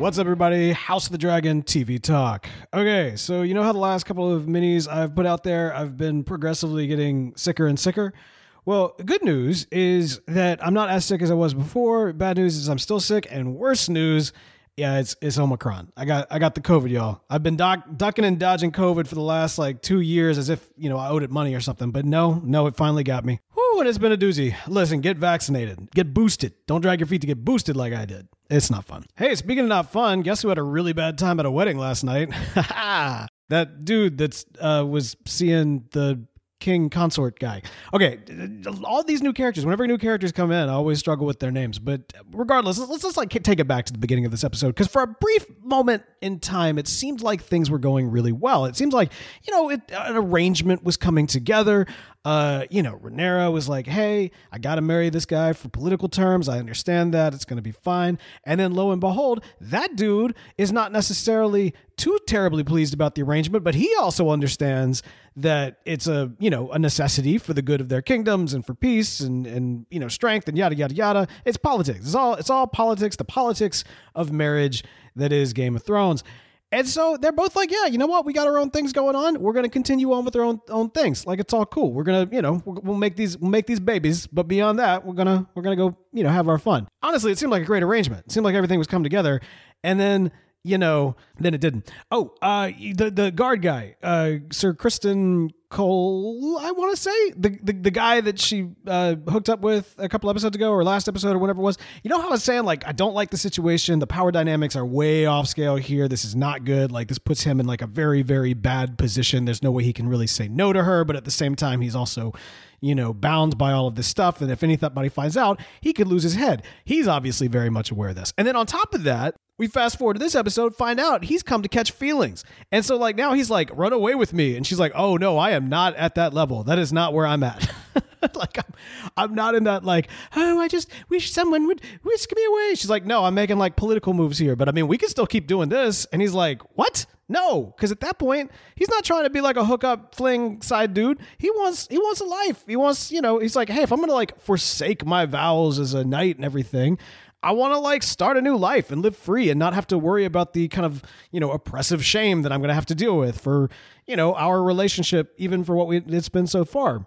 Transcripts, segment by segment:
What's up, everybody? House of the Dragon TV Talk. Okay, so you know how the last couple of minis I've put out there, I've been progressively getting sicker and sicker. Well, good news is that I'm not as sick as I was before. Bad news is I'm still sick, and worse news, yeah, it's it's Omicron. I got I got the COVID, y'all. I've been doc, ducking and dodging COVID for the last like two years, as if you know I owed it money or something. But no, no, it finally got me. Whew, and it's been a doozy. Listen, get vaccinated, get boosted. Don't drag your feet to get boosted like I did. It's not fun. Hey, speaking of not fun, guess who had a really bad time at a wedding last night? that dude that uh, was seeing the king consort guy. Okay, all these new characters. Whenever new characters come in, I always struggle with their names. But regardless, let's, let's just like take it back to the beginning of this episode because for a brief moment in time, it seemed like things were going really well. It seems like you know it, an arrangement was coming together. Uh, you know, Rhaenyra was like, "Hey, I got to marry this guy for political terms. I understand that. It's going to be fine." And then lo and behold, that dude is not necessarily too terribly pleased about the arrangement, but he also understands that it's a, you know, a necessity for the good of their kingdoms and for peace and and you know, strength and yada yada yada. It's politics. It's all it's all politics, the politics of marriage that is Game of Thrones. And so they're both like, yeah, you know what? We got our own things going on. We're going to continue on with our own own things. Like it's all cool. We're gonna, you know, we'll make these we'll make these babies, but beyond that, we're gonna we're gonna go, you know, have our fun. Honestly, it seemed like a great arrangement. It seemed like everything was come together, and then you know, then it didn't. Oh, uh, the the guard guy, uh, Sir Criston Cole, I want to say the, the the guy that she uh, hooked up with a couple episodes ago or last episode or whatever it was. You know how I was saying like I don't like the situation. The power dynamics are way off scale here. This is not good. Like this puts him in like a very very bad position. There's no way he can really say no to her, but at the same time he's also you know, bound by all of this stuff. And if anybody finds out, he could lose his head. He's obviously very much aware of this. And then on top of that, we fast forward to this episode, find out he's come to catch feelings. And so, like, now he's like, run away with me. And she's like, oh, no, I am not at that level. That is not where I'm at. like, I'm, I'm not in that, like, oh, I just wish someone would whisk me away. She's like, no, I'm making like political moves here. But I mean, we can still keep doing this. And he's like, what? No, because at that point, he's not trying to be like a hookup fling side dude. He wants he wants a life. He wants, you know, he's like, hey, if I'm gonna like forsake my vows as a knight and everything, I want to like start a new life and live free and not have to worry about the kind of, you know, oppressive shame that I'm to have to deal with for, you know, our relationship, even for what we, it's been so far.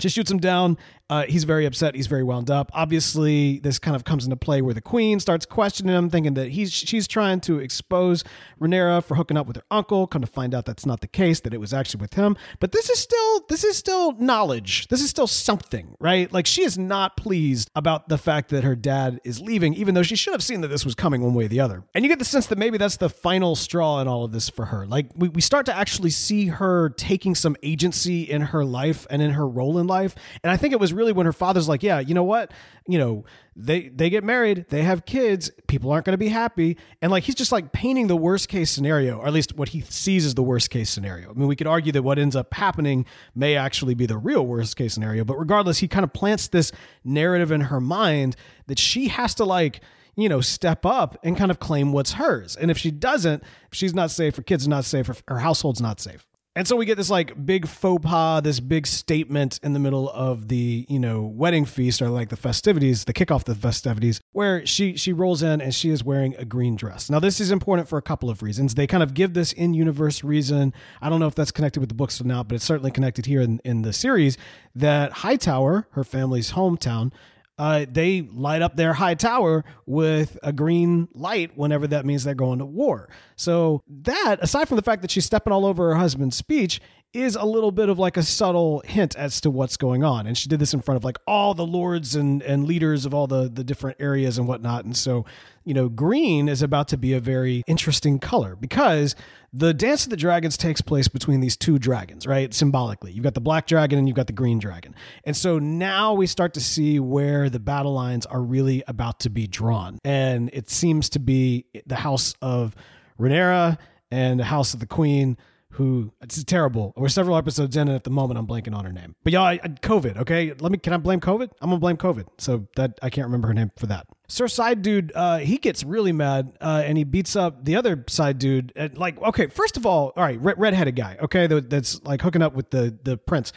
She shoots him down. Uh, he's very upset. He's very wound up. Obviously, this kind of comes into play where the queen starts questioning him, thinking that he's she's trying to expose Rhaenyra for hooking up with her uncle. Come to find out that's not the case; that it was actually with him. But this is still this is still knowledge. This is still something, right? Like she is not pleased about the fact that her dad is leaving, even though she should have seen that this was coming one way or the other. And you get the sense that maybe that's the final straw in all of this for her. Like we, we start to actually see her taking some agency in her life and in her role in life. And I think it was really when her father's like, yeah, you know what? You know, they they get married, they have kids, people aren't going to be happy, and like he's just like painting the worst case scenario, or at least what he sees as the worst case scenario. I mean, we could argue that what ends up happening may actually be the real worst case scenario, but regardless, he kind of plants this narrative in her mind that she has to like you know, step up and kind of claim what's hers. And if she doesn't, if she's not safe, her kids are not safe, her household's not safe. And so we get this like big faux pas, this big statement in the middle of the, you know, wedding feast or like the festivities, the kickoff of the festivities, where she she rolls in and she is wearing a green dress. Now this is important for a couple of reasons. They kind of give this in-universe reason. I don't know if that's connected with the books or not, but it's certainly connected here in, in the series that Hightower, her family's hometown, uh, they light up their high tower with a green light whenever that means they're going to war. So, that, aside from the fact that she's stepping all over her husband's speech, is a little bit of like a subtle hint as to what's going on. And she did this in front of like all the lords and, and leaders of all the, the different areas and whatnot. And so, you know, green is about to be a very interesting color because the Dance of the Dragons takes place between these two dragons, right? Symbolically. You've got the black dragon and you've got the green dragon. And so now we start to see where the battle lines are really about to be drawn. And it seems to be the house of Rhaenyra and the house of the queen who it's terrible. We're several episodes in, and at the moment, I'm blanking on her name. But y'all, I, I, COVID. Okay, let me. Can I blame COVID? I'm gonna blame COVID. So that I can't remember her name for that. Sir Side Dude, uh, he gets really mad, uh, and he beats up the other side dude. And like, okay, first of all, all right, red, redheaded guy. Okay, that's like hooking up with the the prince.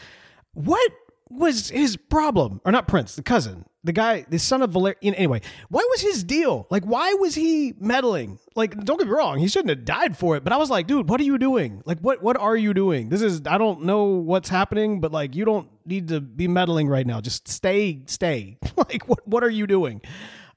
What was his problem? Or not Prince, the cousin, the guy, the son of Velaryon. Anyway, what was his deal? Like, why was he meddling? Like, don't get me wrong, he shouldn't have died for it. But I was like, dude, what are you doing? Like, what what are you doing? This is I don't know what's happening, but like, you don't need to be meddling right now. Just stay, stay. like, what what are you doing?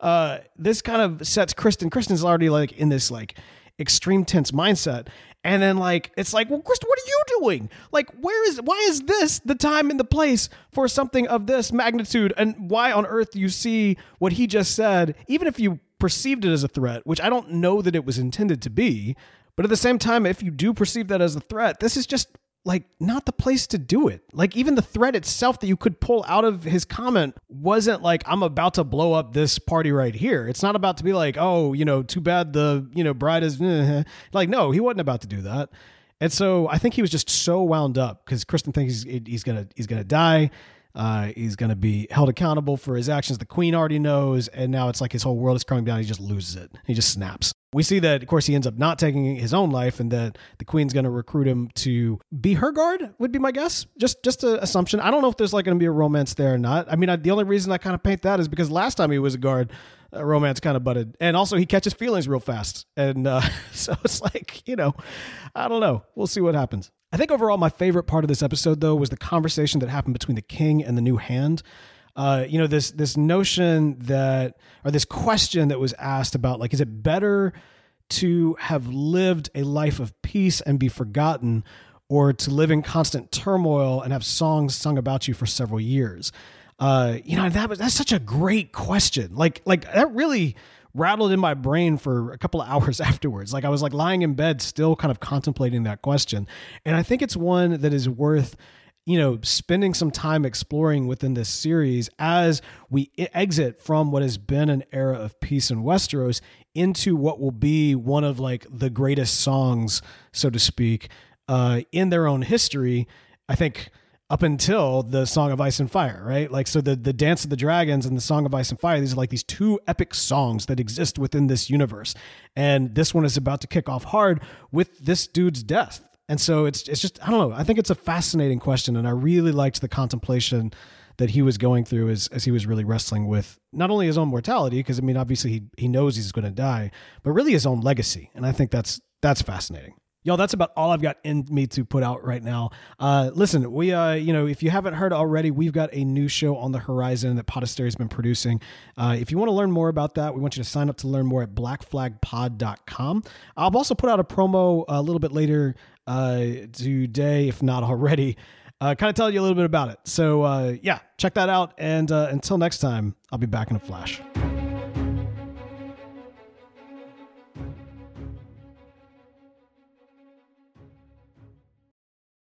Uh, this kind of sets Criston. Criston's already like in this like extreme tense mindset. And then like it's like, well, Chris, what are you doing? Like, where is why is this the time and the place for something of this magnitude? And why on earth you see what he just said, even if you perceived it as a threat, which I don't know that it was intended to be, but at the same time, if you do perceive that as a threat, this is just like not the place to do it. Like even the threat itself that you could pull out of his comment wasn't like I'm about to blow up this party right here. It's not about to be like, "Oh, you know, too bad the, you know, bride is eh. like no, he wasn't about to do that. And so I think he was just so wound up cuz Criston thinks he's he's going to he's going to die. Uh, he's going to be held accountable for his actions. The queen already knows, and now it's like his whole world is coming down. He just loses it. He just snaps we see that, of course, he ends up not taking his own life, and that the queen's going to recruit him to be her guard. Would be my guess. Just, just an assumption. I don't know if there's like going to be a romance there or not. I mean, I, the only reason I kind of paint that is because last time he was a guard, a romance kind of butted, and also he catches feelings real fast, and uh, so it's like you know, I don't know. We'll see what happens. I think overall, my favorite part of this episode, though, was the conversation that happened between the king and the new hand. Uh, you know this this notion that or this question that was asked about like is it better to have lived a life of peace and be forgotten or to live in constant turmoil and have songs sung about you for several years? Uh, you know that was that's such a great question. Like like that really rattled in my brain for a couple of hours afterwards like i was like lying in bed still kind of contemplating that question and i think it's one that is worth you know, spending some time exploring within this series as we exit from what has been an era of peace in Westeros into what will be one of like the greatest songs, so to speak, uh, in their own history. I think up until the Song of Ice and Fire, right? Like, so the, the Dance of the Dragons and the Song of Ice and Fire, these are like these two epic songs that exist within this universe. And this one is about to kick off hard with this dude's death. And so it's it's just I don't know. I think it's a fascinating question, and I really liked the contemplation that he was going through as as he was really wrestling with not only his own mortality, because I mean obviously he he knows he's going to die, but really his own legacy, and I think that's that's fascinating. Y'all, that's about all I've got in me to put out right now. Uh, listen, we, uh, you know, if you haven't heard already, we've got a new show on the horizon that Podastery has been producing. Uh, if you want to learn more about that, we want you to sign up to learn more at blackflagpod.com. I'll also put out a promo a little bit later uh, today, if not already, uh, kind of tell you a little bit about it. So, uh, yeah, check that out. And until next time, I'll be back in a flash.